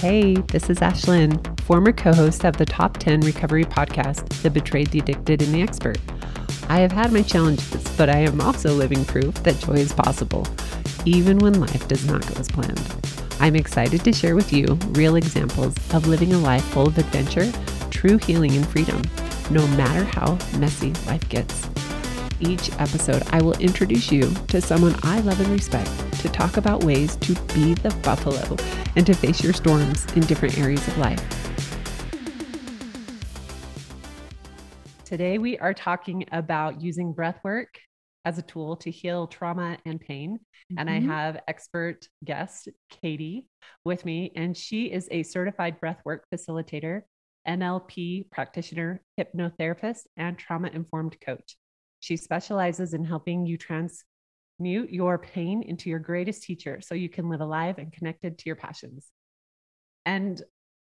Hey, this is Ashlynn, former co host of the Top 10 Recovery podcast, The Betrayed, the Addicted, and the Expert. I have had my challenges, but I am also living proof that joy is possible, even when life does not go as planned. I'm excited to share with you real examples of living a life full of adventure, true healing, and freedom, no matter how messy life gets. Each episode, I will introduce you to someone I love and respect to talk about ways to be the buffalo and to face your storms in different areas of life. Today, we are talking about using breath work as a tool to heal trauma and pain. Mm-hmm. And I mm-hmm. have expert guest Katy with me, and she is a certified breathwork facilitator, NLP practitioner, hypnotherapist, and trauma informed coach. She specializes in helping you transmute your pain into your greatest teacher so you can live alive and connected to your passions. And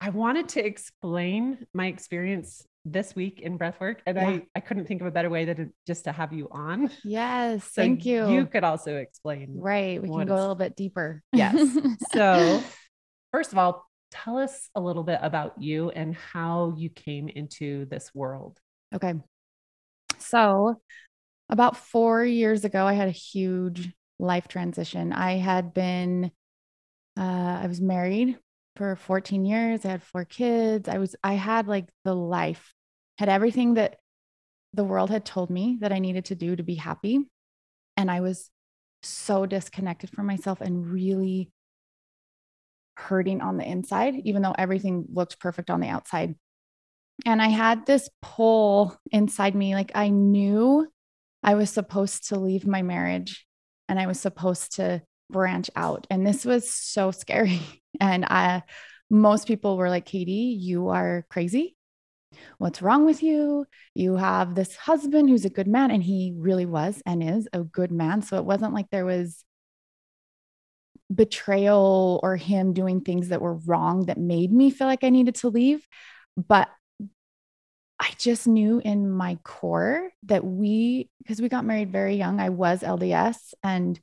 I wanted to explain my experience this week in breathwork, and yeah. I, I couldn't think of a better way than just to have you on. Yes, so thank you. You could also explain. Right. We can go a little bit deeper. Yes. so, first of all, tell us a little bit about you and how you came into this world. Okay. So, about four years ago, I had a huge life transition. I had been, uh, I was married for 14 years. I had four kids. I was, I had like the life, had everything that the world had told me that I needed to do to be happy. And I was so disconnected from myself and really hurting on the inside, even though everything looked perfect on the outside. And I had this pull inside me. Like I knew I was supposed to leave my marriage and I was supposed to branch out. And this was so scary. And I, most people were like, Katy, you are crazy. What's wrong with you? You have this husband who's a good man. And he really was and is a good man. So it wasn't like there was betrayal or him doing things that were wrong that made me feel like I needed to leave. But I just knew in my core that we, because we got married very young, I was LDS, and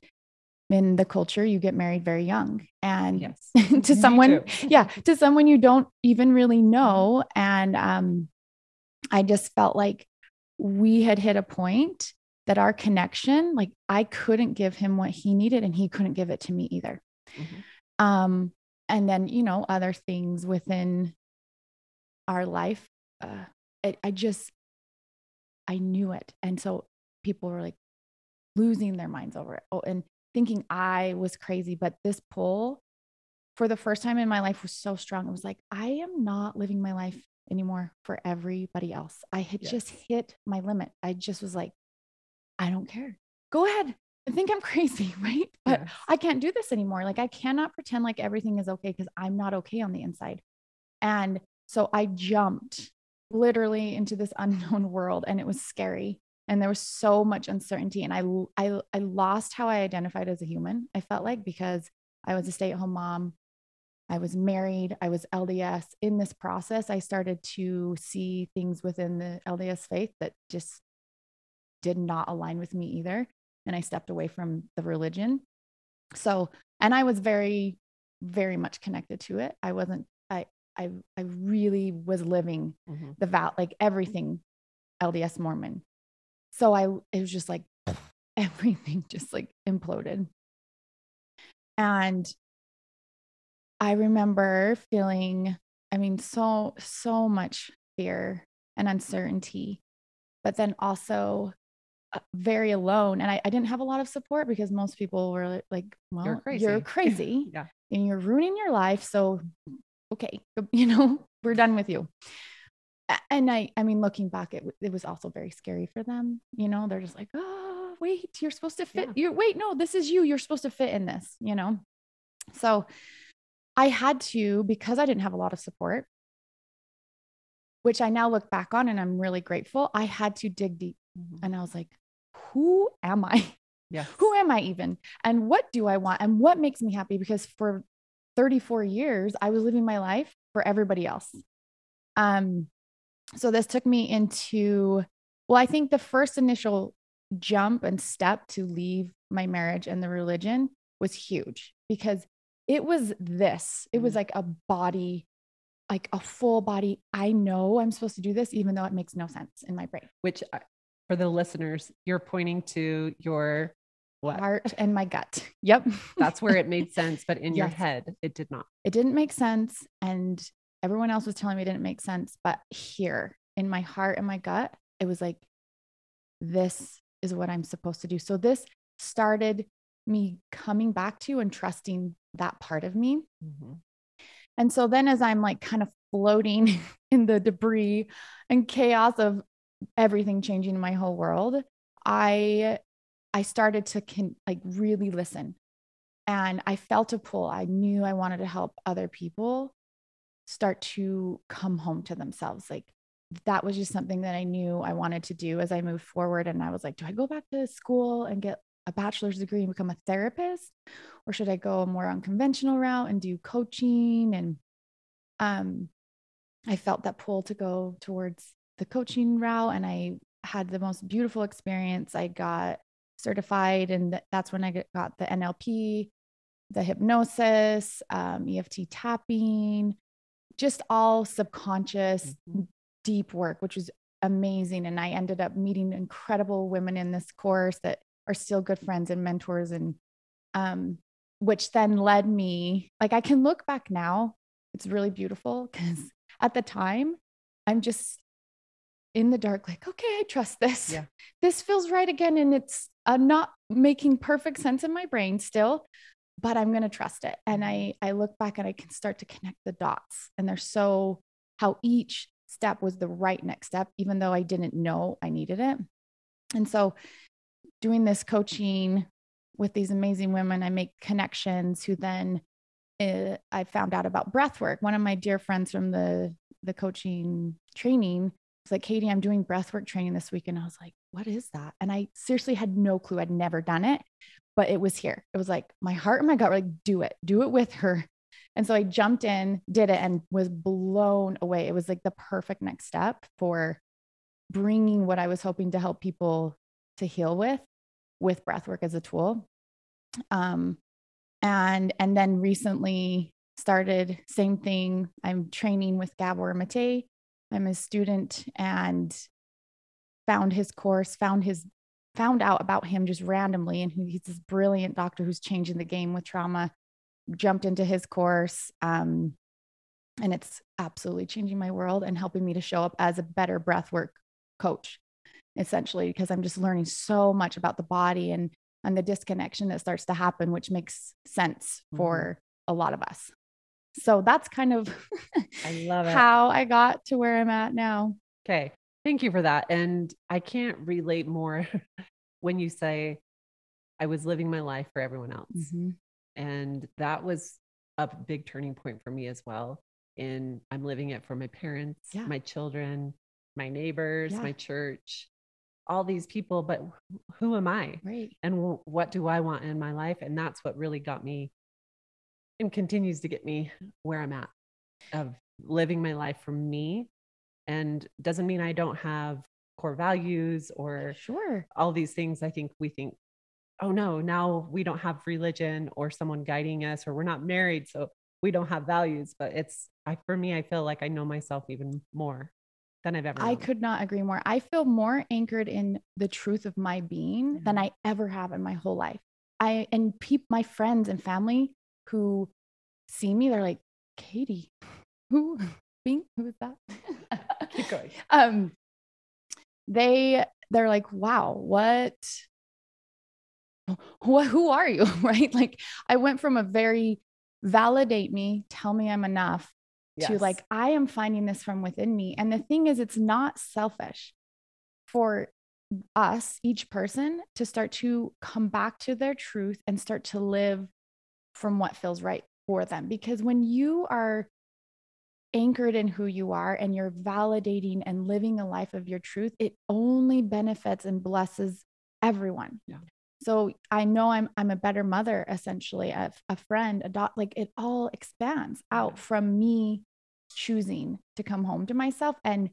in the culture, you get married very young. And yes, to someone, yeah, to someone you don't even really know. And um, I just felt like we had hit a point that our connection, like I couldn't give him what he needed, and he couldn't give it to me either. Mm-hmm. Um, and then, you know, other things within our life uh, it, I just, I knew it. And so people were like losing their minds over it oh, and thinking I was crazy. But this pull for the first time in my life was so strong. It was like, I am not living my life anymore for everybody else. I had yes. just hit my limit. I just was like, I don't care. Go ahead. I think I'm crazy, right? But yes. I can't do this anymore. Like I cannot pretend like everything is okay because I'm not okay on the inside. And so I jumped literally into this unknown world and it was scary and there was so much uncertainty and I, I i lost how i identified as a human i felt like because i was a stay-at-home mom. I was married i was lds in this process i started to see things within the lds faith that just did not align with me either and i stepped away from the religion. So and i was very very much connected to it. I wasn't I I really was living mm-hmm. the vow, like everything LDS Mormon. So I it was just like everything just like imploded. And I remember feeling, I mean, so, so much fear and uncertainty, but then also uh, very alone. And I, I, didn't have a lot of support because most people were like, well, you're crazy. You're crazy yeah. And you're ruining your life. So okay, you know, we're done with you. And I, I mean, looking back, it, it was also very scary for them. You know, they're just like, oh, wait, you're supposed to fit. Yeah. You wait, no, this is you. You're supposed to fit in this, you know? So I had to, because I didn't have a lot of support, which I now look back on and I'm really grateful. I had to dig deep. Mm-hmm. And I was like, who am I? Yeah. Who am I even? And what do I want? And what makes me happy? Because for 34 years, I was living my life for everybody else. Um, so this took me into, well, I think the first initial jump and step to leave my marriage and the religion was huge because it was this. It was Mm. like a body, like a full body. I know I'm supposed to do this, even though it makes no sense in my brain, Which uh, for the listeners, you're pointing to your what? heart and my gut. Yep. That's where it made sense, but in your head, it did not. it didn't make sense. And everyone else was telling me it didn't make sense. But here in my heart and my gut, it was like, this is what I'm supposed to do. So this started me coming back to and trusting that part of me. Mhm. And so then as I'm like kind of floating in the debris and chaos of everything changing in my whole world, I I started to can like really listen. And I felt a pull. I knew I wanted to help other people start to come home to themselves. Like that was just something that I knew I wanted to do as I moved forward. And I was like, do I go back to school and get a bachelor's degree and become a therapist? Or should I go a more unconventional route and do coaching? And um, I felt that pull to go towards the coaching route. And I had the most beautiful experience. I got certified, and that's when I got the NLP, the hypnosis, um, EFT tapping, just all subconscious Mhm. deep work, which was amazing. And I ended up meeting incredible women in this course that are still good friends and mentors, and um, which then led me like I can look back now. It's really beautiful because at the time I'm just in the dark, like, okay, I trust this. Yeah. This feels right again. And it's uh, not making perfect sense in my brain still, but I'm going to trust it. And I, I look back and I can start to connect the dots. And they're so how each step was the right next step, even though I didn't know I needed it. And so doing this coaching with these amazing women, I make connections who then uh, I found out about breath work. One of my dear friends from the the coaching training like, Katy, I'm doing breath work training this week. And I was like, what is that? And I seriously had no clue. I'd never done it, but it was here. It was like my heart and my gut were like, do it, do it with her. And so I jumped in, did it, and was blown away. It was like the perfect next step for bringing what I was hoping to help people to heal with, with breath work as a tool. Um, and and then recently started same thing. I'm training with Gabor Mate. I'm a student and found his course, found his found out about him just randomly and he's this brilliant doctor who's changing the game with trauma jumped into his course um, and it's absolutely changing my world and helping me to show up as a better breathwork coach essentially because i'm just learning so much about the body and and the disconnection that starts to happen which makes sense for a lot of us so that's kind of I love it. how i got to where i'm at now Okay. Thank you for that. And I can't relate more when you say I was living my life for everyone else. Mm-hmm. And that was a big turning point for me as well. In I'm living it for my parents, Yeah. my children, my neighbors, Yeah. my church, all these people. But who am I? right And wh- what do I want in my life? And that's what really got me and continues to get me where I'm at of living my life for me. And doesn't mean I don't have core values or sure all these things i think we think oh no now we don't have religion or someone guiding us or we're not married so we don't have values but it's i for me i feel like i know myself even more than i've ever I known. could not agree more. I feel more anchored in the truth of my being than Mhm. I ever have in my whole life. I and peop, my friends and family who see me, they're like, Katy, who, Bing, who is that? Keep going. um, they they're like, wow, what, what, who are you, right? Like, I went from a very validate me, tell me I'm enough, to like I am finding this from within me. And the thing is, it's not selfish for us, each person, to start to come back to their truth and start to live from what feels right for them. Because when you are anchored in who you are and you're validating and living a life of your truth, it only benefits and blesses everyone. Yeah. So I know I'm I'm a better mother, essentially, a, a friend, a dot, like it all expands out Yeah. from me choosing to come home to myself and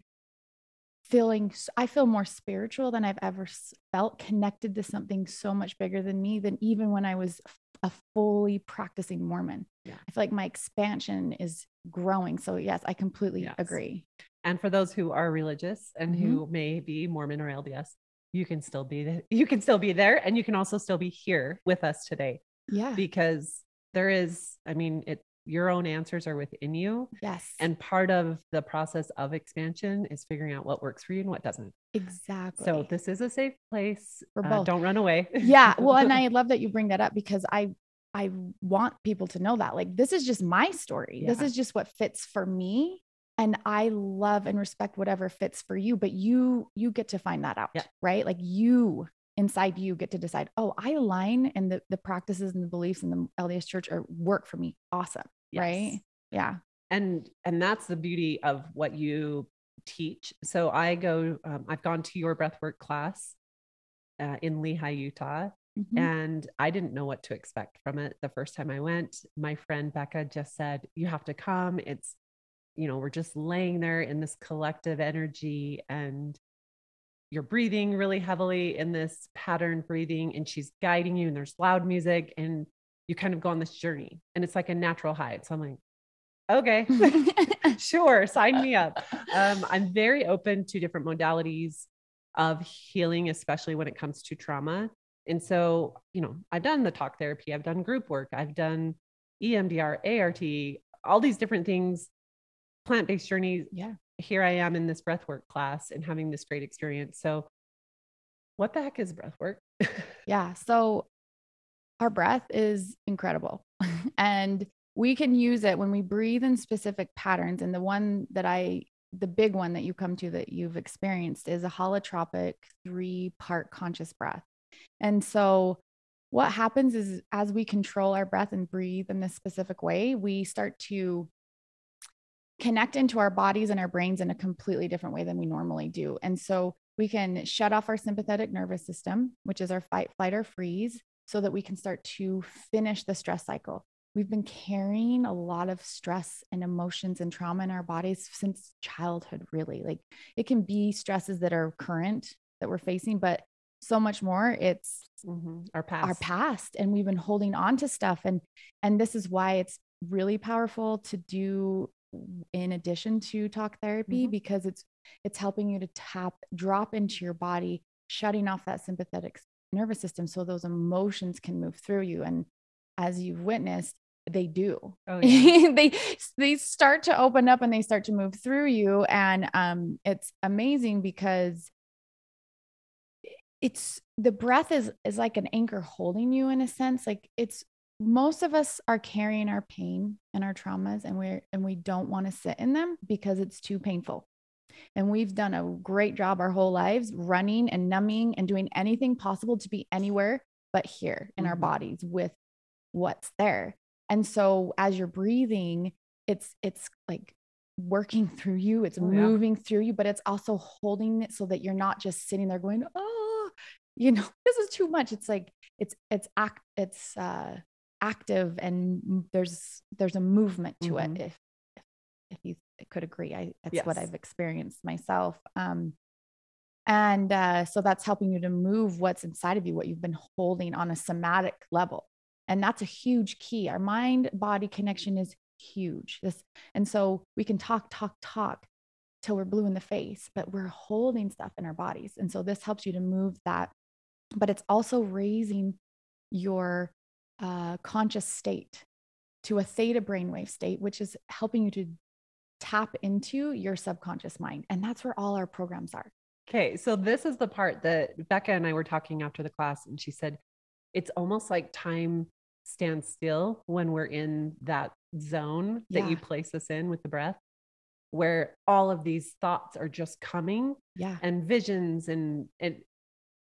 feeling I feel more spiritual than I've ever felt connected to something so much bigger than me than even when I was a fully practicing Mormon. Yeah. I feel like my expansion is growing. So yes, I completely Yes. agree. And for those who are religious and Mhm. who may be Mormon or LDS, you can still be th- you can still be there and you can also still be here with us today Yeah. because there is I mean it your own answers are within you yes. and part of the process of expansion is figuring out what works for you and what doesn't. exactly. So this is a safe place. For Uh, both. don't run away. yeah well and i love that you bring that up because i i want people to know that like this is just my story. This is just what fits for me and i love and respect whatever fits for you but you you get to find that out Yeah. right? Like you inside you get to decide oh i align and the, the practices and the beliefs in the lds church are work for me. Awesome right? Yeah. And and that's the beauty of what you teach. So i go um, i've gone to your breathwork class uh, in Lehi utah Mhm. and i didn't know what to expect from it the first time i went. My friend becca just said you have to come. It's you know we're just laying there in this collective energy and you're breathing really heavily in this pattern breathing and she's guiding you and there's loud music and you kind of go on this journey and it's like a natural high. So i'm like okay sure sign me up. Um, i'm very open to different modalities of healing especially when it comes to trauma and so you know i've done the talk therapy i've done group work i've done emdr art all these different things plant-based journeys yeah here i am in this breathwork class and having this great experience so what the heck is breathwork Yeah. So our breath is incredible. and we can use it when we breathe in specific patterns. And the one that I, the big one that you come to that you've experienced is a holotropic three part conscious breath. And so what happens is as we control our breath and breathe in this specific way, we start to connect into our bodies and our brains in a completely different way than we normally do. And so we can shut off our sympathetic nervous system, which is our fight, flight, or freeze, so that we can start to finish the stress cycle. We've been carrying a lot of stress and emotions and trauma in our bodies since childhood, really. Like it can be stresses that are current that we're facing, but so much more it's Mhm. our past our past and we've been holding on to stuff and and this is why it's really powerful to do in addition to talk therapy Mhm. because it's it's helping you to tap drop into your body shutting off that sympathetic nervous system so those emotions can move through you and as you've witnessed they do oh yeah they they start to open up and they start to move through you and um it's amazing because it's the breath is is like an anchor holding you in a sense like it's most of us are carrying our pain and our traumas and we're and we don't want to sit in them because it's too painful and we've done a great job our whole lives running and numbing and doing anything possible to be anywhere but here in our Mhm. bodies with what's there and so as you're breathing it's it's like working through you it's Oh, yeah. moving through you but it's also holding it so that you're not just sitting there going oh you know this is too much. It's like it's it's act it's uh active and there's there's a movement to Mhm. it if if, if you could agree. I that's what i've experienced myself um and uh, so that's helping you to move what's inside of you what you've been holding on a somatic level and that's a huge key. Our mind body connection is huge. This and so we can talk talk talk till we're blue in the face but we're holding stuff in our bodies and so this helps you to move that but it's also raising your uh, conscious state to a theta brainwave state which is helping you to tap into your subconscious mind and that's where all our programs are. Okay, so this is the part that Becca and I were talking after the class, and she said it's almost like time stands still when we're in that zone that you place us in with the breath, where all of these thoughts are just coming yeah. and visions, and it,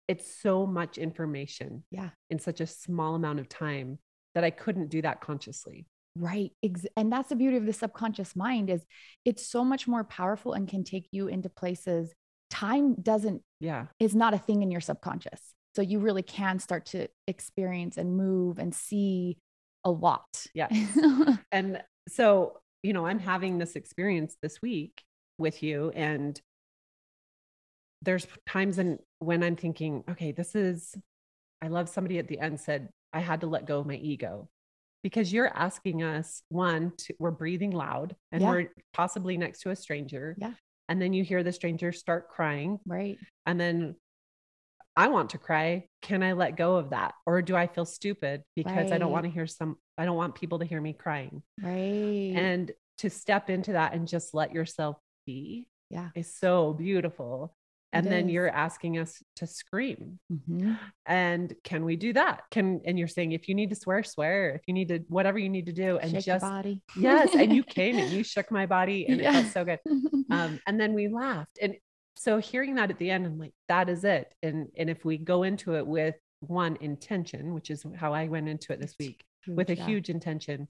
it's so much information yeah in such a small amount of time that I couldn't do that consciously. Right. And that's the beauty of the subconscious mind is it's so much more powerful and can take you into places time doesn't Yeah. is not a thing in your subconscious. So you really can start to experience and move and see a lot. Yeah. And so, you know, I'm having this experience this week with you and there's times in when I'm thinking, okay, this is I love somebody at the end said I had to let go of my ego because you're asking us one, to, we're breathing loud and Yeah. we're possibly next to a stranger. Yeah. And then you hear the stranger start crying. Right. And then I want to cry. Can I let go of that? Or do I feel stupid because I don't want to hear some, I don't want people to hear me crying. Right. And to step into that and just let yourself be yeah. is so beautiful. And It then is. you're asking us to scream. Mhm. And can we do that? Can and you're saying if you need to swear, swear. If you need to whatever you need to do, and Shake just body. yes, and you came and you shook my body, and it Yeah. felt so good. Um, and then we laughed, and so hearing that at the end, I'm like, that is it. And and if we go into it with one intention, which is how I went into it this week, with a yeah. huge intention,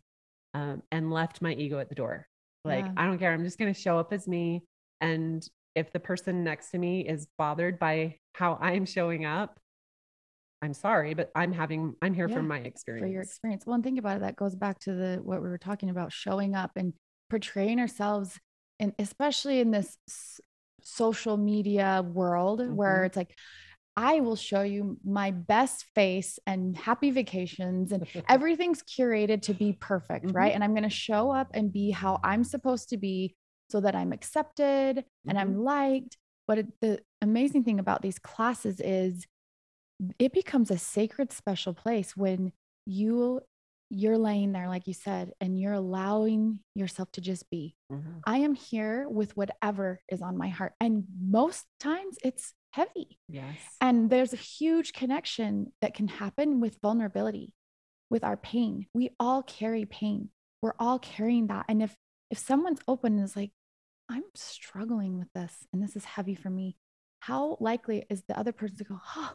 um, and left my ego at the door. Like Yeah. I don't care. I'm just going to show up as me, and if the person next to me is bothered by how I'm showing up, I'm sorry, but I'm having I'm here Yeah, for my experience. for your experience. Well, and think about it. That goes back to the what we were talking about, showing up and portraying ourselves, and especially in this social media world where Mhm. it's like, I will show you my best face and happy vacations, and everything's curated to be perfect, Mhm. right? And I'm going to show up and be how I'm supposed to be, so that I'm accepted and I'm liked. But it, the amazing thing about these classes is it becomes a sacred special place when you you're laying there like you said and you're allowing yourself to just be Mhm. i am here with whatever is on my heart and most times it's heavy Yes. and there's a huge connection that can happen with vulnerability with our pain we all carry pain we're all carrying that and if if someone's open and is like i'm struggling with this and this is heavy for me. How likely is the other person to go oh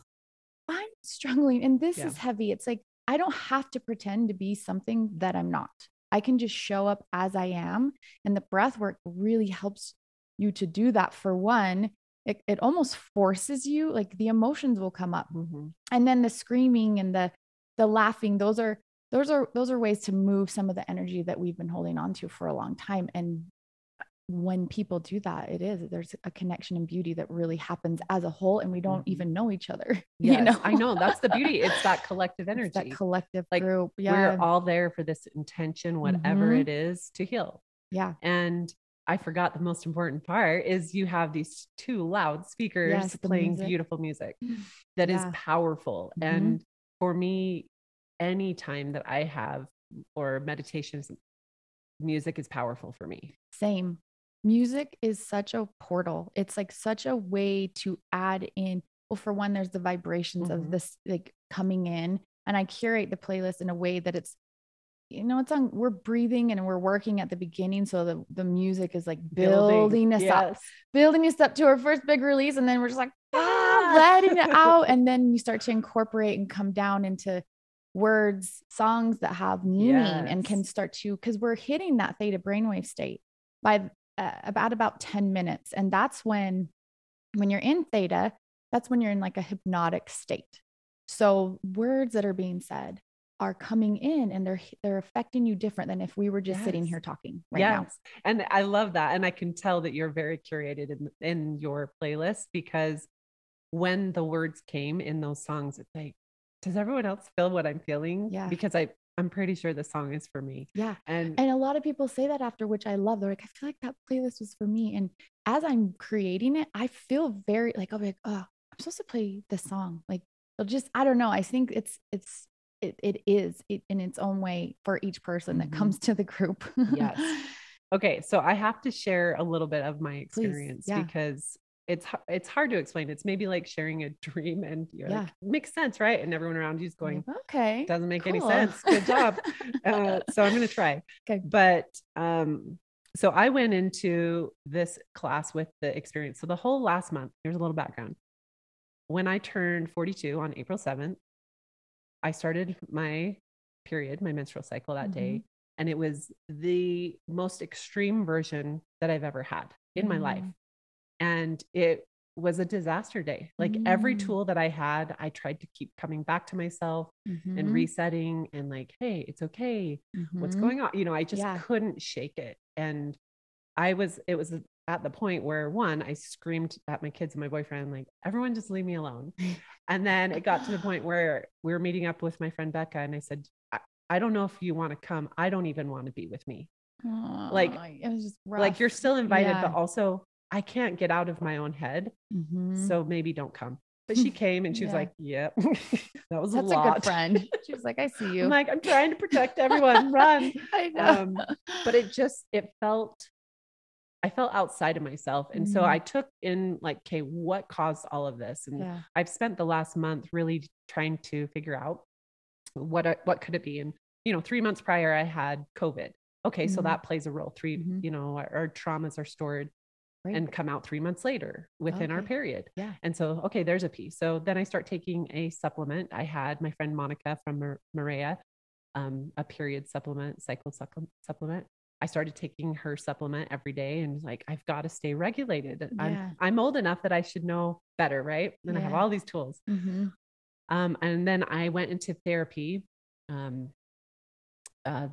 i'm struggling and this Yeah. is heavy. It's like i don't have to pretend to be something that i'm not. I can just show up as i am and the breath work really helps you to do that for one. It, it almost forces you like the emotions will come up. Mhm. and then the screaming and the the laughing those are those are those are ways to move some of the energy that we've been holding on to for a long time and when people do that it is there's a connection and beauty that really happens as a whole and we don't Mhm. even know each other Yes, you know I know that's the beauty. It's that collective energy. that collective Like, group yeah We're all there for this intention, whatever Mhm. it is, to heal. yeah And I forgot the most important part is you have these two loud speakers Yes, playing music. beautiful music that is Yeah. powerful. Mhm. And for me, any time that I have or meditations, music is powerful for me. Same. Music is such a portal. It's like such a way to add in. Well, for one, there's the vibrations Mhm. of this like coming in, and I curate the playlist in a way that it's, you know, it's on. We're breathing and we're working at the beginning, so the the music is like building, us up, building us up to our first big release, and then we're just like ah, letting it out, and then you start to incorporate and come down into words, songs that have meaning and can start to because we're hitting that theta brainwave state by uh, about about 10 minutes and that's when when you're in theta that's when you're in like a hypnotic state so words that are being said are coming in and they're they're affecting you different than if we were just sitting here talking right now yes. And I love that. And I can tell that you're very curated in, in your playlist because when the words came in those songs, it's like, does everyone else feel what I'm feeling? Yeah. Because I, I'm pretty sure the song is for me. yeah And, and a lot of people say that after which i love they're like i feel like that playlist was for me and as i'm creating it i feel very like i'll be like oh i'm supposed to play this song like it'll just i don't know i think it's it's it, it is it, in its own way for each person that Mhm. comes to the group Yes. okay. So I have to share a little bit of my experience yeah. because it's, it's hard to explain. It's maybe like sharing a dream and you're like, Yeah. makes sense, right? And everyone around you is going, okay doesn't make any sense. Good job. uh, so I'm going to try. Okay. But um, so I went into this class with the experience. So the whole last month, here's a little background. When I turned 42 on April 7th, I started my period, my menstrual cycle that day. And it was the most extreme version that I've ever had in my life. And it was a disaster day. Like every Mm. tool that I had, I tried to keep coming back to myself and Mhm, resetting and like, hey, it's okay. What's mhm. going on? You know, I just Yeah. couldn't shake it. And I was, it was at the point where one, I screamed at my kids and my boyfriend, like, everyone just leave me alone. and then it got to the point where we were meeting up with my friend Becca, and I said, I, I don't know if you want to come. I don't even want to be with me. like, it was just rough. Like, you're still invited, Yeah. but also I can't get out of my own head. Mhm. So maybe don't come. But she came and she was like, Yep, that was that's a a, good friend. She was like, I see you. I'm like, I'm trying to protect everyone. Run. I know. um, but it just it felt i felt outside of myself and so Mhm. i took in like okay what caused all of this and yeah. i've spent the last month really trying to figure out what what could it be and you know 3 months prior i had covid okay so Mhm. that plays a role 3 Mhm. you know our, our traumas are stored Right. and come out 3 months later within our period Yeah. and so okay there's a piece so then i start taking a supplement i had my friend monica from Mar- maria um, a period supplement, cycle supple- supplement. I started taking her supplement every day and like, I've got to stay regulated. Yeah. I'm, I'm old enough that I should know better, right? And I have all these tools. Mhm. Um, and then I went into therapy um, uh,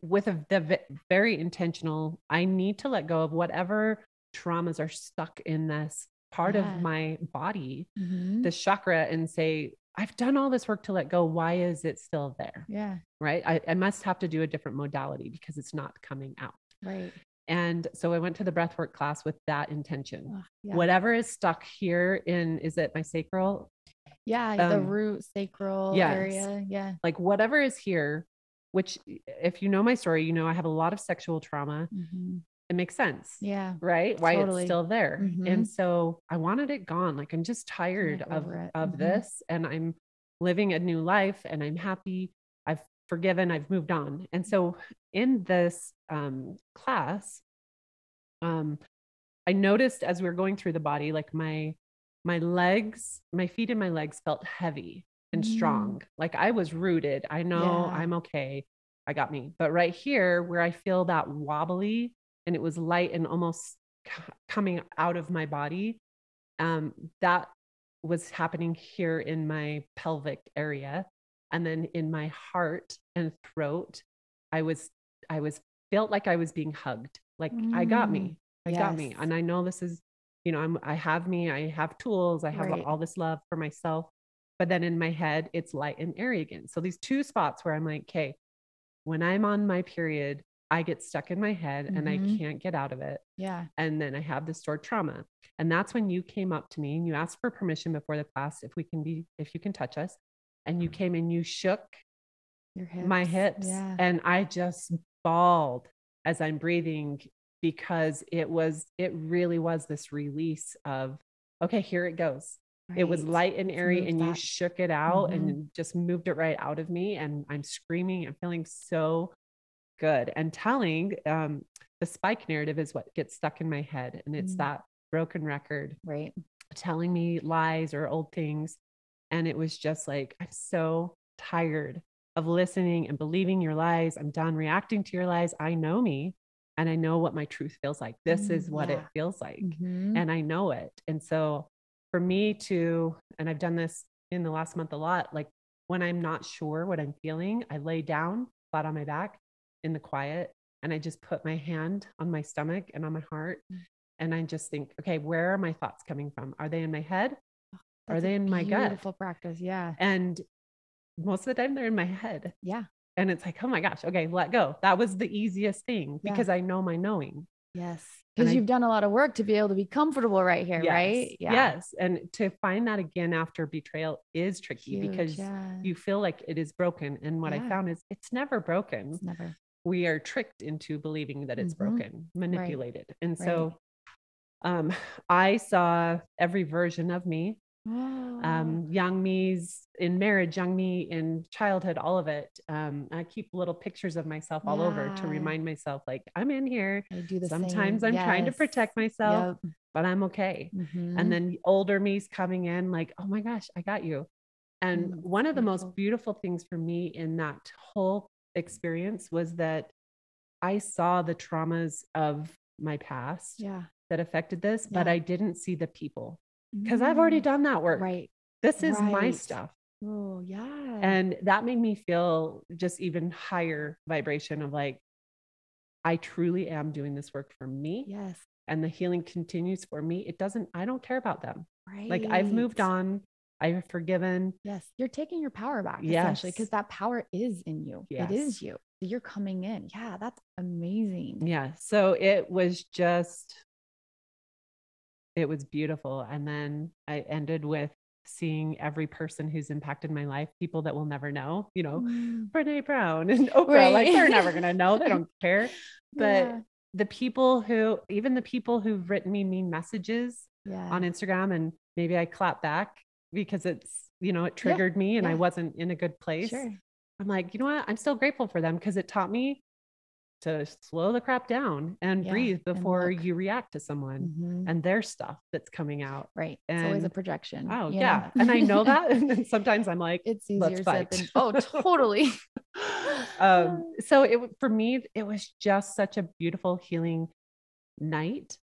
with a the ve- very intentional, I need to let go of whatever traumas are stuck in this part Yeah. of my body, Mhm. this chakra, and say, I've done all this work to let go. Why is it still there? Yeah. right? I, I must have to do a different modality because it's not coming out. Right. And so I went to the breathwork class with that intention. Yeah. Whatever is stuck here in, is it my sacral? Yeah. the um, root sacral yes. area. Yeah. Like whatever is here, which if you know my story, you know I have a lot of sexual trauma. Mhm. It makes sense. Yeah. Right? Why Totally. it's still there. Mhm. And so I wanted it gone. Like I'm just tired of, it. of Mhm. this and I'm living a new life and I'm happy. I've forgiven, I've moved on. And so in this um, class, um, I noticed as we were going through the body, like my my legs, my feet and my legs felt heavy and Mm. strong. Like I was rooted. I know Yeah. I'm okay. I got me. But right here, where I feel that wobbly and it was light and almost c- coming out of my body, um, that was happening here in my pelvic area. And then in my heart and throat, I was, I was felt like I was being hugged. Like I got Mm, me. I got me. And I know this is, you know, I'm, I have me, I have tools, I have Right. all this love for myself. But then in my head, it's light and airy again. So these two spots where I'm like, okay, when I'm on my period, I get stuck in my head and I Mhm. can't get out of it. Yeah. And then I have this stored trauma. And that's when you came up to me and you asked for permission before the class if we can be, if you can touch us. And you came and you shook Your hips. my hips Yeah. and i just bawled as i'm breathing because it was it really was this release of okay here it goes it was light and airy and you shook it out Mhm. and just moved it right out of me and i'm screaming i'm feeling so good and telling um the spike narrative is what gets stuck in my head and it's Mm. that broken record Right. telling me lies or old things. And it was just like, I'm so tired of listening and believing your lies. I'm done reacting to your lies. I know me and I know what my truth feels like. This is Mm, what it feels like. Mhm. And I know it. And so for me to, and I've done this in the last month a lot, like when I'm not sure what I'm feeling, I lay down flat on my back in the quiet and I just put my hand on my stomach and on my heart. Mm. And I just think, okay, where are my thoughts coming from? Are they in my head? Are That's a they in my gut? Beautiful practice. Yeah. And most of the time they're in my head. Yeah. And it's like, oh my gosh, okay, let go. That was the easiest thing Yeah. because I know my knowing. Yes. Because you've done a lot of work to be able to be comfortable right here, right? Yes, Yes. And to find that again after betrayal is tricky Huge, because yeah. you feel like it is broken. And what I found is it's never broken. It's never. We are tricked into believing that it's Mhm. broken, manipulated. And Right. so um, I saw every version of me Oh, um, young me's in marriage, young me in childhood, all of it. Um, I keep little pictures of myself all over to remind myself, like, I'm in here. I do the Sometimes same. I'm trying to protect myself, Yep. but I'm okay. Mhm. And then older me's coming in, like, oh my gosh, I got you. And Mm, one of the beautiful. most beautiful things for me in that whole experience was that I saw the traumas of my past yeah. that affected this, but I didn't see the people because I've already Mm, done that work. Right. This is my stuff. Oh, yeah. And that made me feel just even higher vibration of like, I truly am doing this work for me. yes. and the healing continues for me, it doesn't, I don't care about them. Right. Like I've moved on. I've forgiven. Yes. You're taking your power back Yes. essentially because that power is in you. Yes. It is you. You're coming in. Yeah. That's amazing. Yeah. So it was just, it was beautiful. And then I ended with seeing every person who's impacted my life, people that will never know, you know, Mm. Brene Brown and Oprah, like they're never going to know. They don't care. But Yeah. the people who, even the people who've written me mean messages yeah. on Instagram, and maybe I clap back because it's, you know, it triggered me and I wasn't in a good place. Sure. I'm like, you know what? I'm still grateful for them because it taught me to slow the crap down and Yeah, breathe before look. you react to someone Mhm. and their stuff that's coming out. Right. it's always a projection. Oh, yeah. and I know that. And sometimes I'm like, it's easier said than oh totally. um, so it for me, it was just such a beautiful healing night.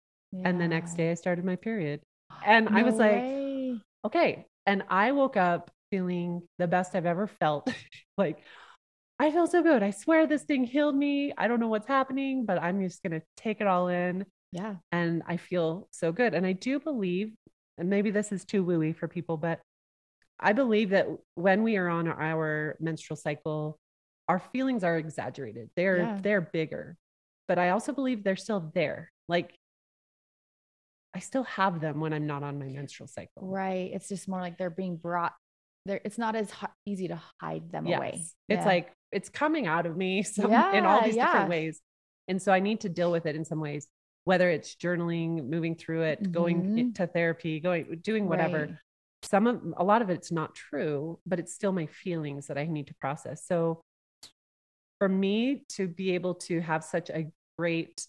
And the next day I started my period. And I was No like, way. okay. And I woke up feeling the best I've ever felt. like, I feel so good. I swear this thing healed me. I don't know what's happening, but I'm just going to take it all in. yeah. And I feel so good. And I do believe, and maybe this is too wooey for people, but I believe that when we are on our menstrual cycle, our feelings are exaggerated. They're Yeah. they're bigger. But I also believe they're still there. Like I still have them when I'm not on my menstrual cycle. Right. It's just more like they're being brought there. It's not as easy to hide them Yes. away. It's Yeah. like it's coming out of me some in all these yeah. different ways. And so I need to deal with it in some ways, whether it's journaling, moving through it, going Mhm. to therapy, going doing whatever. Right. Some of a lot of it's not true, but it's still my feelings that I need to process. So for me to be able to have such a great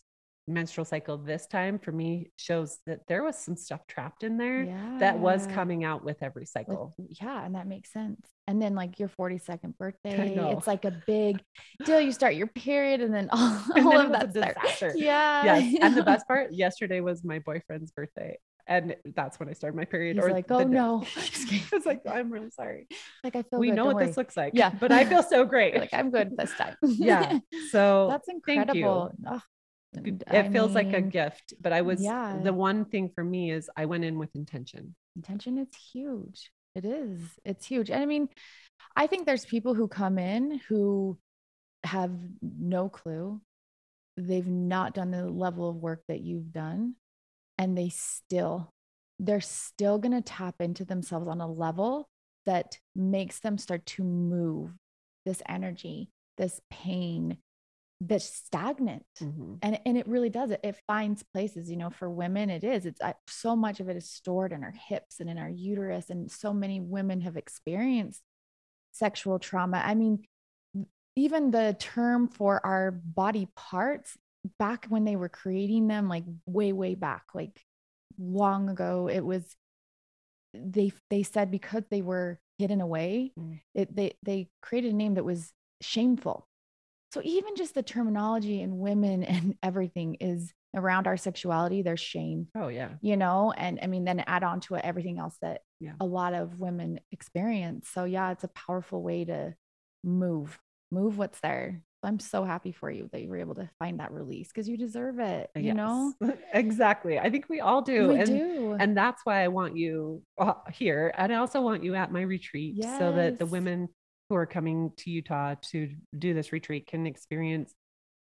menstrual cycle this time for me shows that there was some stuff trapped in there that was coming out with every With- cycle. yeah, and that makes sense. And then like your 42nd birthday, it's like a big deal. You start your period and then all, And all then of it was a that disaster. Yeah. yes. And the best part, yesterday was my boyfriend's birthday. And that's when I started my period. He's or like, oh no. it's like, I'm really sorry. like I feel we good, know what this looks like. Yeah. But I feel so great. Like I'm good this time. yeah. So That's incredible. Ugh, it I feels like a gift. But I was yeah. the one thing for me is I went in with intention. intention is huge it is it's huge and i mean i think there's people who come in who have no clue they've not done the level of work that you've done and they still they're still going to tap into themselves on a level that makes them start to move this energy this pain that's stagnant Mhm. and and it really does it it finds places you know for women it is it's uh, so much of it is stored in our hips and in our uterus and so many women have experienced sexual trauma i mean even the term for our body parts back when they were creating them like way way back like long ago it was they they said because they were hidden away Mm. it, they they created a name that was shameful so even just the terminology in women and everything is around our sexuality there's shame Oh yeah. you know and i mean then add on to it everything else that Yeah. a lot of women experience so yeah it's a powerful way to move move what's there i'm so happy for you that you were able to find that release because you deserve it you know exactly. I think we all do. we and do and that's why I want you uh, here. And I also want you at my retreat so that the women who are coming to Utah to do this retreat can experience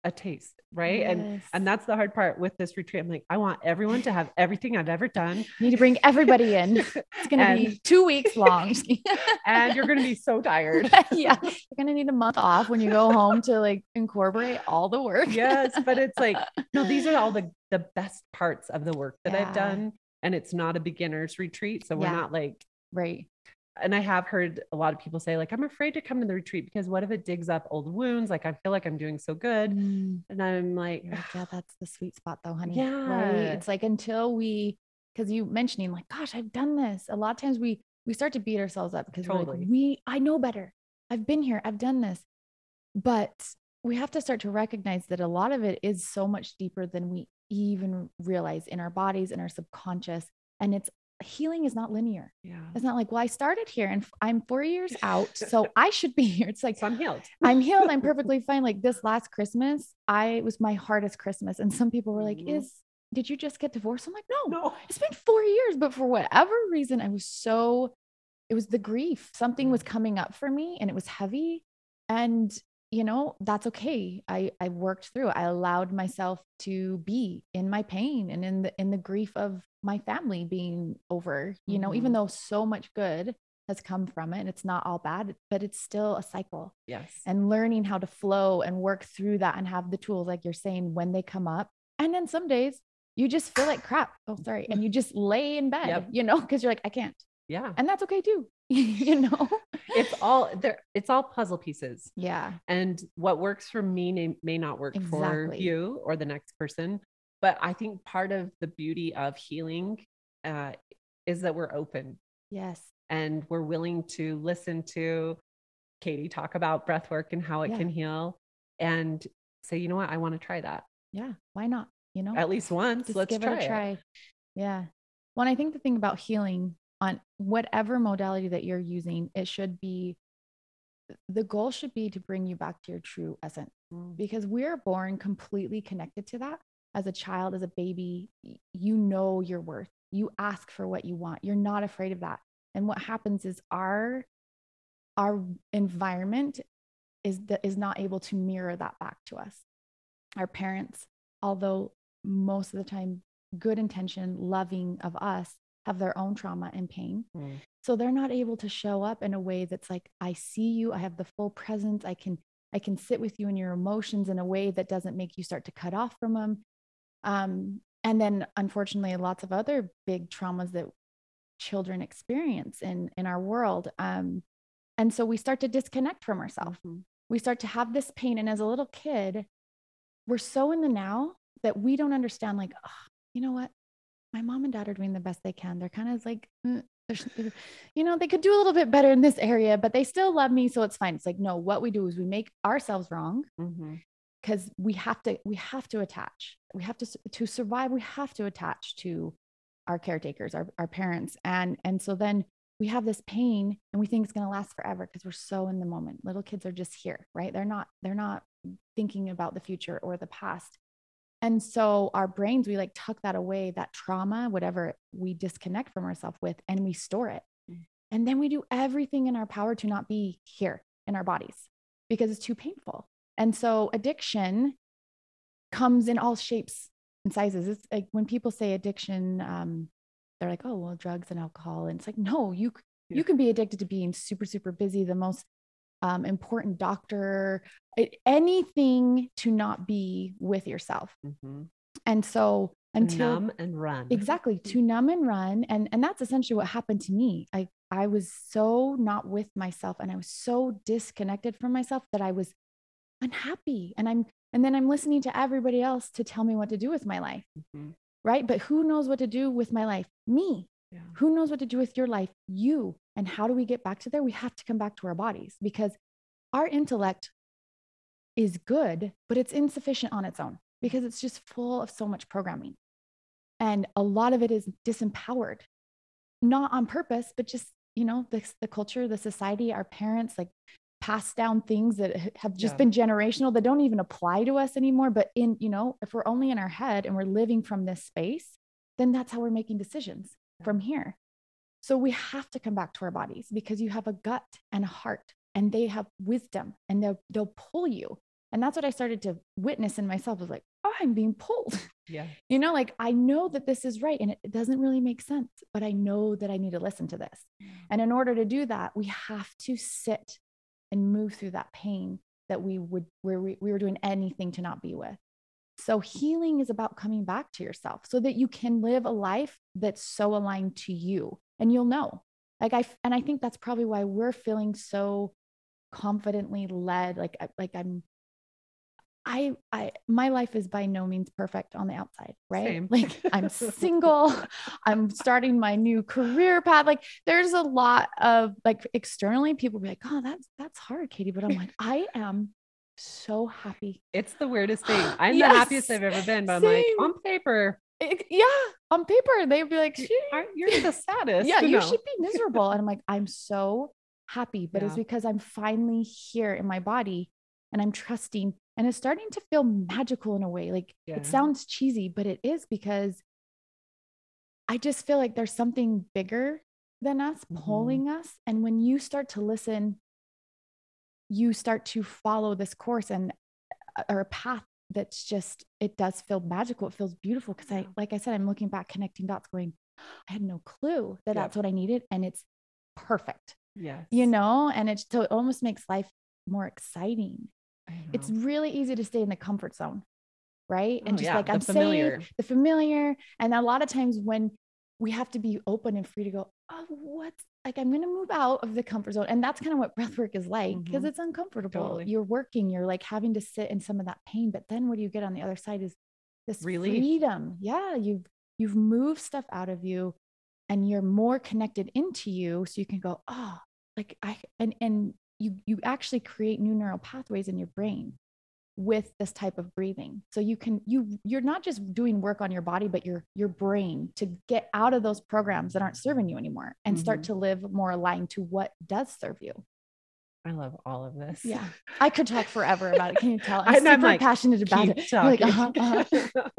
a taste, right? And Yes. and that's the hard part with this retreat. I'm like, I want everyone to have everything I've ever done. need to bring everybody in it's going to And- be two weeks long and you're gonna be so tired. yeah you're going to need a month off when you go home to like incorporate all the work yes, but it's like, no, these are all the the best parts of the work that I've done. And it's not a beginner's retreat. So we're Yeah. not like right and I have heard a lot of people say, like, I'm afraid to come to the retreat because what if it digs up old wounds? Like, I feel like I'm doing so good. Mm. And I'm like, like, yeah, that's the sweet spot though, honey. Yeah. Right. It's like until we, because you mentioning like, gosh, I've done this. A lot of times we we start to beat ourselves up because Totally. like, we I know better. I've been here. I've done this. But we have to start to recognize that a lot of it is so much deeper than we even realize in our bodies, in our subconscious. And it's healing is not linear. yeah, It's not like, well, I started here and I'm four years out, so I should be here. It's like so I'm healed. I'm healed. I'm perfectly fine. Like this last Christmas, I was my hardest Christmas. And some people were like, Mhm. is did you just get divorced? I'm like, no, No. it's been four years. But for whatever reason, I was so, it was the grief. Something was coming up for me and it was heavy. And, you know, that's okay. I, I worked through it. I allowed myself to be in my pain and in the, in the grief of my family being over, you know, even Mhm. though so much good has come from it and it's not all bad, but it's still a cycle Yes. and learning how to flow and work through that and have the tools like you're saying when they come up and then some days you just feel like crap oh sorry and you just lay in bed Yep. you know because you're like i can't yeah. and that's okay too you know? It's all there. It's all puzzle pieces. yeah. And what works for me may, not work for you or the next person. But I think part of the beauty of healing uh, is that we're open. Yes. And we're willing to listen to Katy talk about breath work and how it Yeah. can heal and say, you know what, I want to try that. Yeah. Why not? You know? At least once. just Let's give try it. a try. Yeah. Well and i think the thing about healing on whatever modality that you're using it should be the goal should be to bring you back to your true essence Mm. because we're born completely connected to that. As a child as a baby you know your worth. You ask for what you want. You're not afraid of that. And what happens is our our environment is that is not able to mirror that back to us. Our parents although most of the time good intention loving of us have their own trauma and pain Mm. so they're not able to show up in a way that's like i see you i have the full presence i can i can sit with you in your emotions in a way that doesn't make you start to cut off from them um, and then unfortunately lots of other big traumas that children experience in in our world um, and so we start to disconnect from ourselves Mhm. we start to have this pain and as a little kid we're so in the now that we don't understand like "Ah, you know what my mom and dad are doing the best they can. They're kind of like "Mm, you know they could do a little bit better in this area but they still love me so it's fine. It's like no what we do is we make ourselves wrong because we have to we have to attach. We have to to survive we have to attach to our caretakers our, our parents and and so then we have this pain and we think it's going to last forever because we're so in the moment. Little kids are just here right? They're not they're not thinking about the future or the past and so our brains we like tuck that away that trauma whatever we disconnect from ourselves with and we store it Mm. and then we do everything in our power to not be here in our bodies because it's too painful and so addiction comes in all shapes and sizes. It's like when people say addiction, um, they're like, oh, well, drugs and alcohol. And it's like, no, you, Yeah. you can be addicted to being super, super busy, the most um, important doctor, anything to not be with yourself. Mhm. And so until numb and run. exactly to numb and run and and that's essentially what happened to me i i was so not with myself and i was so disconnected from myself that i was unhappy and i'm and then i'm listening to everybody else to tell me what to do with my life Mhm. right but who knows what to do with my life me Yeah. who knows what to do with your life you and how do we get back to there we have to come back to our bodies because our intellect is good but it's insufficient on its own because it's just full of so much programming and a lot of it is disempowered not on purpose but just you know the, the culture the society our parents like pass down things that have just Yeah. been generational that don't even apply to us anymore but in you know if we're only in our head and we're living from this space then that's how we're making decisions. From here. So we have to come back to our bodies because you have a gut and a heart and they have wisdom and they'll they'll pull you. And that's what i started to witness in myself was like oh i'm being pulled. Yeah. you know like i know that this is right and it, it doesn't really make sense but i know that i need to listen to this. Mm. And in order to do that we have to sit and move through that pain that we would where we, we were doing anything to not be with so healing is about coming back to yourself so that you can live a life that's so aligned to you and you'll know like I, and i think that's probably why we're feeling so confidently led like like i'm I, I, my life is by no means perfect on the outside, right? Same. Like I'm single, I'm starting my new career path. Like there's a lot of like externally people be like, oh, that's that's hard, Katy. But I'm like, I am so happy. It's the weirdest thing. I'm the happiest I've ever been, but I'm like, on paper, It- yeah, on paper they'd be like, you- "She- aren't- you're the saddest. yeah, you know. should be miserable. And I'm like, I'm so happy, but it's because I'm finally here in my body and I'm trusting and it's starting to feel magical in a way. Like Yeah. it sounds cheesy, but it is because I just feel like there's something bigger than us Mhm. pulling us. And when you start to listen, you start to follow this course and uh, or a path that's just it does feel magical. It feels beautiful because I like I said, I'm looking back, connecting dots, going, I had no clue that Yeah. that's what I needed. And it's perfect, yes. you know, and it's so it almost makes life more exciting it's really easy to stay in the comfort zone, right? And Oh, just yeah, like the I'm familiar. safe, the familiar. And a lot of times when we have to be open and free to go, oh, what's like I'm gonna move out of the comfort zone. And that's kind of what breath work is like because Mhm. it's uncomfortable. Totally. You're working, you're like having to sit in some of that pain. But then what do you get on the other side is this Relief. freedom. Yeah, you've you've moved stuff out of you and you're more connected into you. So you can go, oh, like I and and you you actually create new neural pathways in your brain with this type of breathing. So you can you you're not just doing work on your body but your your brain to get out of those programs that aren't serving you anymore and start Mhm. to live more aligned to what does serve you. I love all of this. yeah. I could talk forever about it. Can you tell? I'm I'm super like, passionate about it. Like, uh-huh, uh-huh.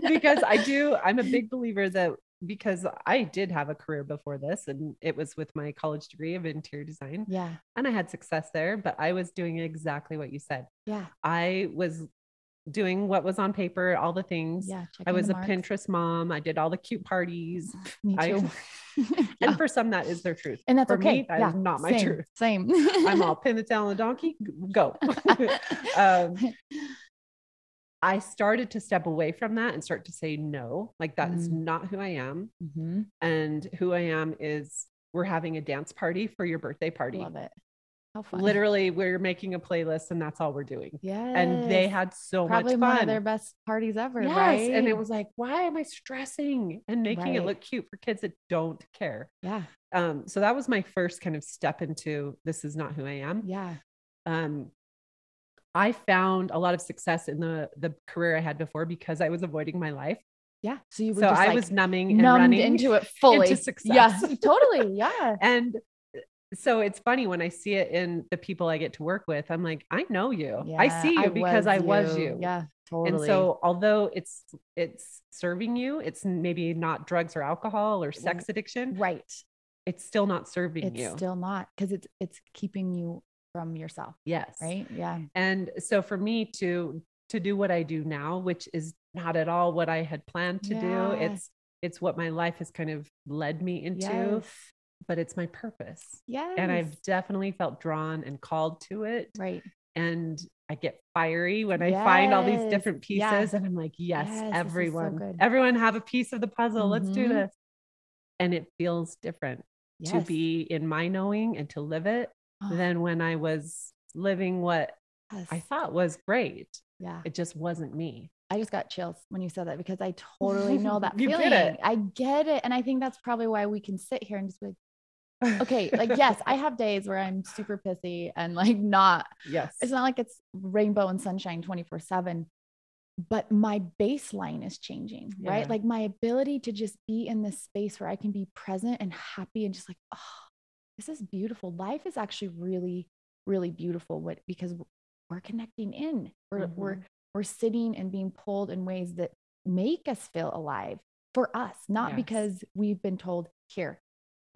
because I do, I'm a big believer that because I did have a career before this and it was with my college degree of interior design yeah and I had success there, but I was doing exactly what you said. yeah I was doing what was on paper, all the things. yeah I was a marks. Pinterest mom. I did all the cute parties. me I- too And Yeah. for some, that is their truth. and that's for okay me, that yeah is not my same, truth. same I'm all pin the tail on a donkey, go. um, I started to step away from that and start to say no, like that's Mm. not who I am. Mhm. And who I am is we're having a dance party for your birthday party. love it how fun Literally, we're making a playlist and that's all we're doing. yeah And they had so probably much one fun. of their best parties ever yes. right And it was like, why am I stressing and making it look cute for kids that don't care? yeah Um, so that was my first kind of step into this is not who I am. yeah um, I found a lot of success in the the career I had before because I was avoiding my life. Yeah. So you were So I like was numbing and running into it fully. into Yeah, success. totally. Yeah. and uh, so it's funny when I see it in the people I get to work with. I'm like, I know you. I see you because I was you. Yeah, totally. And so although it's it's serving you, it's maybe not drugs or alcohol or sex addiction. right. It's still not serving It's you. It's still not because it's it's keeping you from yourself. yes. Right. Yeah. And so for me to to do what I do now, which is not at all what I had planned to Yeah. do, it's it's what my life has kind of led me into, Yes. but it's my purpose. Yes. And I've definitely felt drawn and called to it. right. And I get fiery when I find all these different pieces Yeah. and I'm like, yes, Yes, is so everyone, everyone have a piece of the puzzle. Let's do Mhm. this. And it feels different to be in my knowing and to live it Oh, than ah. when I was living what yes. I thought was great. Yeah. It just wasn't me. I just got chills when you said that because I totally know that You feeling. get it. I get it. And I think that's probably why we can sit here and just be like, okay, like, yes, I have days where I'm super pissy and like not yes. it's not like it's rainbow and sunshine 24 7 but my baseline is changing Yeah. right like my ability to just be in this space where i can be present and happy and just like oh this is beautiful life is actually really really beautiful what because we're connecting in we're we're Mhm. we're sitting and being pulled in ways that make us feel alive for us not Yes. because we've been told here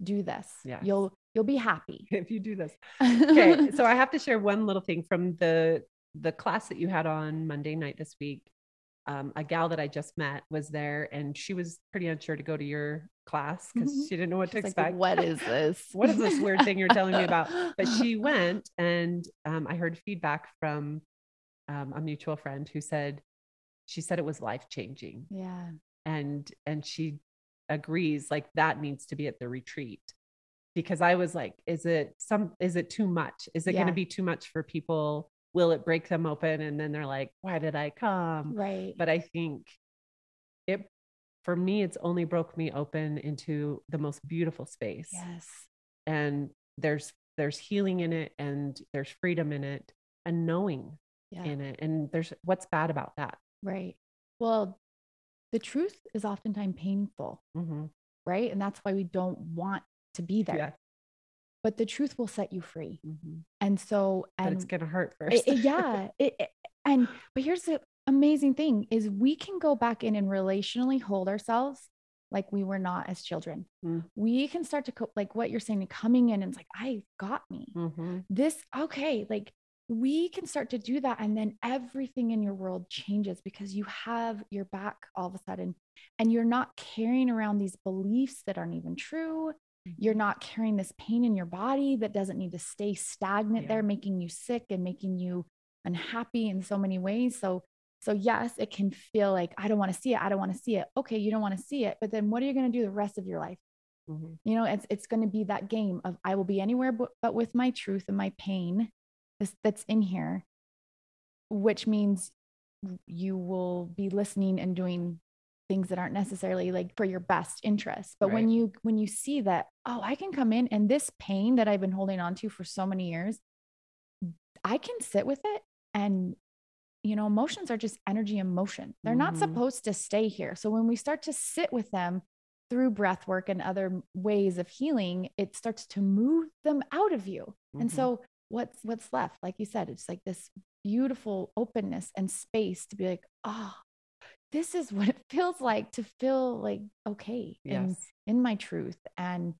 do this Yes. you'll you'll be happy if you do this. Okay. so I have to share one little thing from the the class that you had on Monday night this week. Um, a gal that I just met was there and she was pretty unsure to go to your class because Mhm. she didn't know what to She's like, expect. what is this? What is this weird thing you're telling me about? But she went and um, I heard feedback from um, a mutual friend who said, she said it was life changing. yeah. and and she agrees like that needs to be at the retreat because i was like is it some is it too much is it going to be too much for people will it break them open and then they're like why did i come Right. but i think it for me it's only broke me open into the most beautiful space yes. and there's there's healing in it and there's freedom in it and knowing Yeah. in it and there's what's bad about that Right. Well, the truth is oftentimes painful, Mhm. right? And that's why we don't want to be there. yeah But the truth will set you free. Mhm. And so, but and it's gonna hurt first it- yeah, it, it- And but here's the amazing thing is we can go back in and relationally hold ourselves like we were not as children. Mm. We can start to co- like what you're saying, coming in and it's like, I got me. Mhm. This okay, like we can start to do that and then everything in your world changes because you have your back all of a sudden and you're not carrying around these beliefs that aren't even true you're not carrying this pain in your body that doesn't need to stay stagnant Yeah. there making you sick and making you unhappy in so many ways so so yes it can feel like i don't want to see it i don't want to see it okay you don't want to see it but then what are you going to do the rest of your life Mhm. you know it's it's going to be that game of i will be anywhere but, but with my truth and my pain that's in here which means you will be listening and doing things that aren't necessarily like for your best interest. But when you when you see that oh i can come in and this pain that i've been holding on to for so many years i can sit with it and you know emotions are just energy and motion. They're not Mhm. supposed to stay here. So when we start to sit with them through breath work and other ways of healing it starts to move them out of you. And Mhm. so what's what's left? Like you said it's like this beautiful openness and space to be like oh this is what it feels like to feel like okay in yes. in my truth and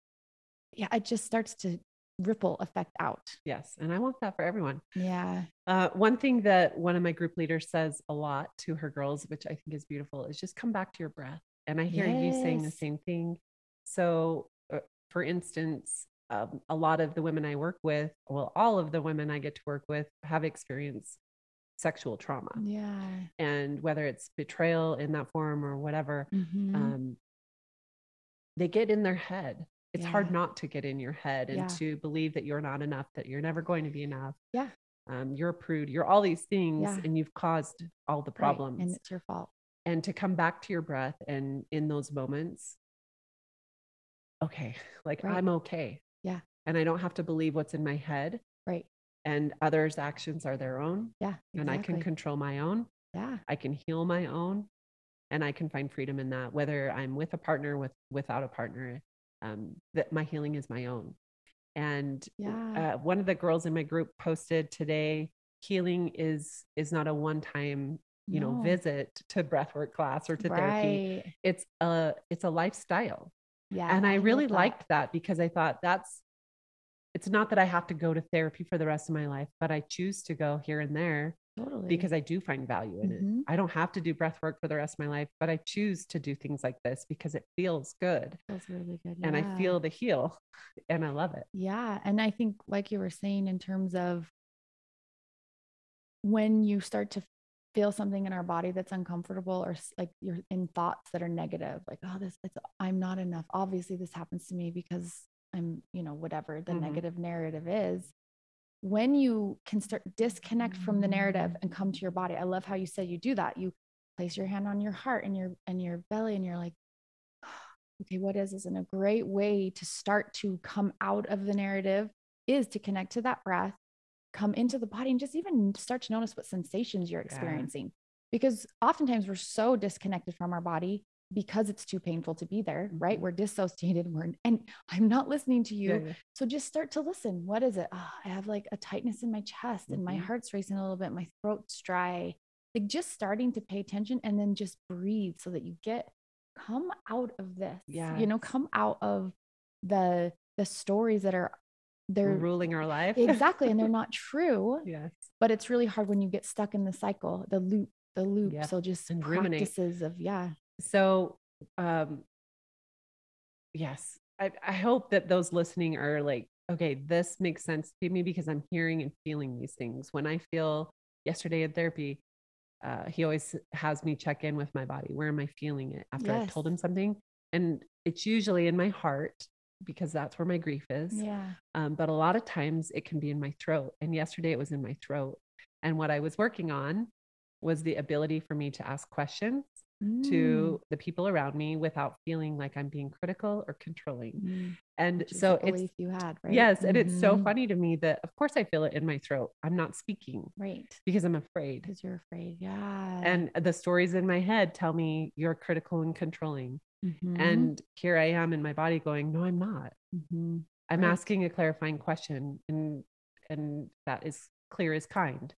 yeah it just starts to ripple effect out Yes. And I want that for everyone. yeah Uh, one thing that one of my group leaders says a lot to her girls, which I think is beautiful, is just come back to your breath. And I hear you saying the same thing. So, uh, for instance, um, a lot of the women I work with, well, all of the women I get to work with have experienced sexual trauma. yeah And whether it's betrayal in that form or whatever, Mhm. um, they get in their head. It's hard not to get in your head and Yeah. to believe that you're not enough, that you're never going to be enough. Yeah. Um, you're a prude, you're all these things, Yeah. and you've caused all the Right, problems. and it's your fault and to come back to your breath and in those moments, okay, like Right. I'm okay. Yeah. And I don't have to believe what's in my head. right And others' actions are their own. yeah Exactly. And I can control my own. yeah I can heal my own and I can find freedom in that, whether I'm with a partner, with without a partner, um, that my healing is my own. And yeah uh, one of the girls in my group posted today, healing is is not a one-time, you know, visit to breathwork class or to therapy. right It's a it's a lifestyle. yeah and I, love really that. liked that because I thought that's it's not that I have to go to therapy for the rest of my life, but I choose to go here and there totally because I do find value in Mhm. it. I don't have to do breath work for the rest of my life, but I choose to do things like this because it feels good feels really good and I feel the heal and I love it. Yeah. And I think, like you were saying, in terms of when you start to feel something in our body that's uncomfortable or like you're in thoughts that are negative, like, oh, this, it's, I'm not enough. Obviously, this happens to me because I'm, you know, whatever the Mhm. negative narrative is. When you can start disconnect from the narrative and come to your body, I love how you said you do that. You place your hand on your heart and your and your belly, and you're like, okay, what is this? And a great way to start to come out of the narrative is to connect to that breath, come into the body, and just even start to notice what sensations you're Yeah. experiencing. Because oftentimes we're so disconnected from our body because it's too painful to be there, right? Mhm. We're dissociated. We're and I'm not listening to you. Yeah, yeah. So just start to listen. What is it? Oh, I have like a tightness in my chest and my Mhm. heart's racing a little bit. My throat's dry. Like just starting to pay attention and then just breathe so that you get come out of this. Yeah. You know, come out of the the stories that are they're ruling our life. exactly and they're not true. yes. But it's really hard when you get stuck in the cycle, the loop, the loop. Yep. So just And ruminate. practices of yeah. So, um, yes, I, I hope that those listening are like, okay, this makes sense to me because I'm hearing and feeling these things. When I feel yesterday in therapy, uh, he always has me check in with my body. Where am I feeling it after I've told him something? And it's usually in my heart because that's where my grief is. Yeah. Um, but a lot of times it can be in my throat. And yesterday it was in my throat. And what I was working on was the ability for me to ask questions Mm, to the people around me without feeling like I'm being critical or controlling. mm, And so it's, you had, right? yes, and it's so Mhm. funny to me that, of course, I feel it in my throat. I'm not speaking Right. because I'm afraid. Because you're afraid. Yeah. And the stories in my head tell me you're critical and controlling. Mhm. And here I am in my body going, no, I'm not. Mhm. I'm Right. asking a clarifying question and and that is clear as kind.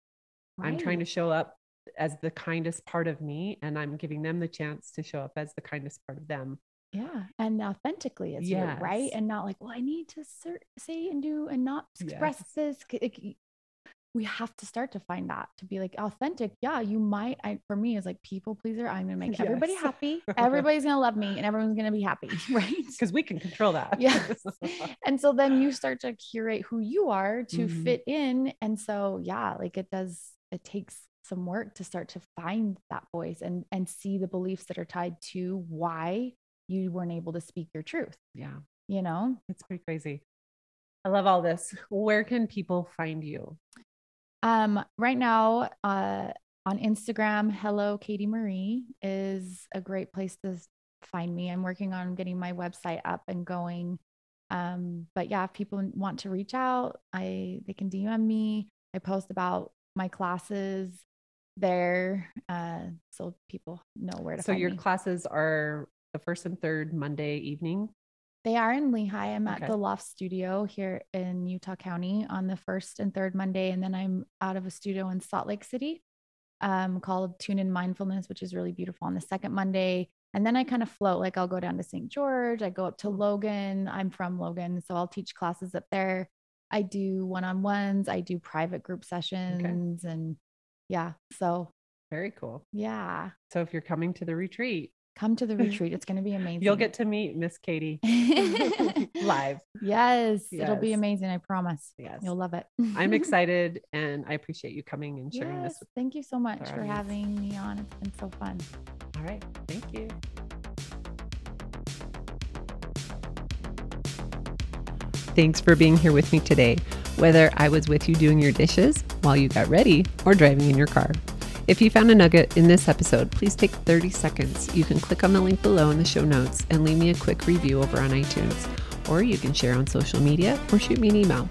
I'm trying to show up as the kindest part of me and I'm giving them the chance to show up as the kindest part of them. Yeah. And authentically as you, right? And not like, well, I need to ser- say and do and not express Yes. this. We have to start to find that to be like authentic. Yeah, you might. I, for me, is like people pleaser. I'm gonna make everybody happy. Everybody's gonna love me, and everyone's gonna be happy, right? Because we can control that. Yes. and so then you start to curate who you are to Mhm. fit in and so yeah like it does it takes some work to start to find that voice and and see the beliefs that are tied to why you weren't able to speak your truth yeah. you know It's pretty crazy. I love all this. Where can people find you? um right now uh on instagram hello katy marie is a great place to find me i'm working on getting my website up and going um but yeah if people want to reach out i they can dm me i post about my classes there uh so people know where to So your me. classes are the first and third Monday evening. They are in Lehi. I'm at the Loft Studio here in Utah County on the first and third Monday. And then I'm out of a studio in Salt Lake City um, called Tune in Mindfulness, which is really beautiful on the second Monday. And then I kind of float, like I'll go down to St. George, I go up to Logan. I'm from Logan. So I'll teach classes up there. I do one on ones, I do private group sessions. And yeah, so Very cool. yeah, So if you're coming to the retreat, come to the retreat. It's going to be amazing. you'll get to meet Miss Katy live. yes, it'll be amazing. I promise. Yes. You'll love it. I'm excited and I appreciate you coming and sharing Yes, this. With thank you so much for audience. having me on. It's been so fun. All right. Thank you. Thanks for being here with me today, whether I was with you doing your dishes while you got ready or driving in your car. If you found a nugget in this episode, please take 30 seconds. You can click on the link below in the show notes and leave me a quick review over on iTunes, or you can share on social media or shoot me an email.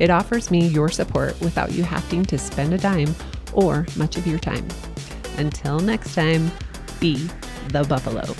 It offers me your support without you having to spend a dime or much of your time. Until next time, be the buffalo.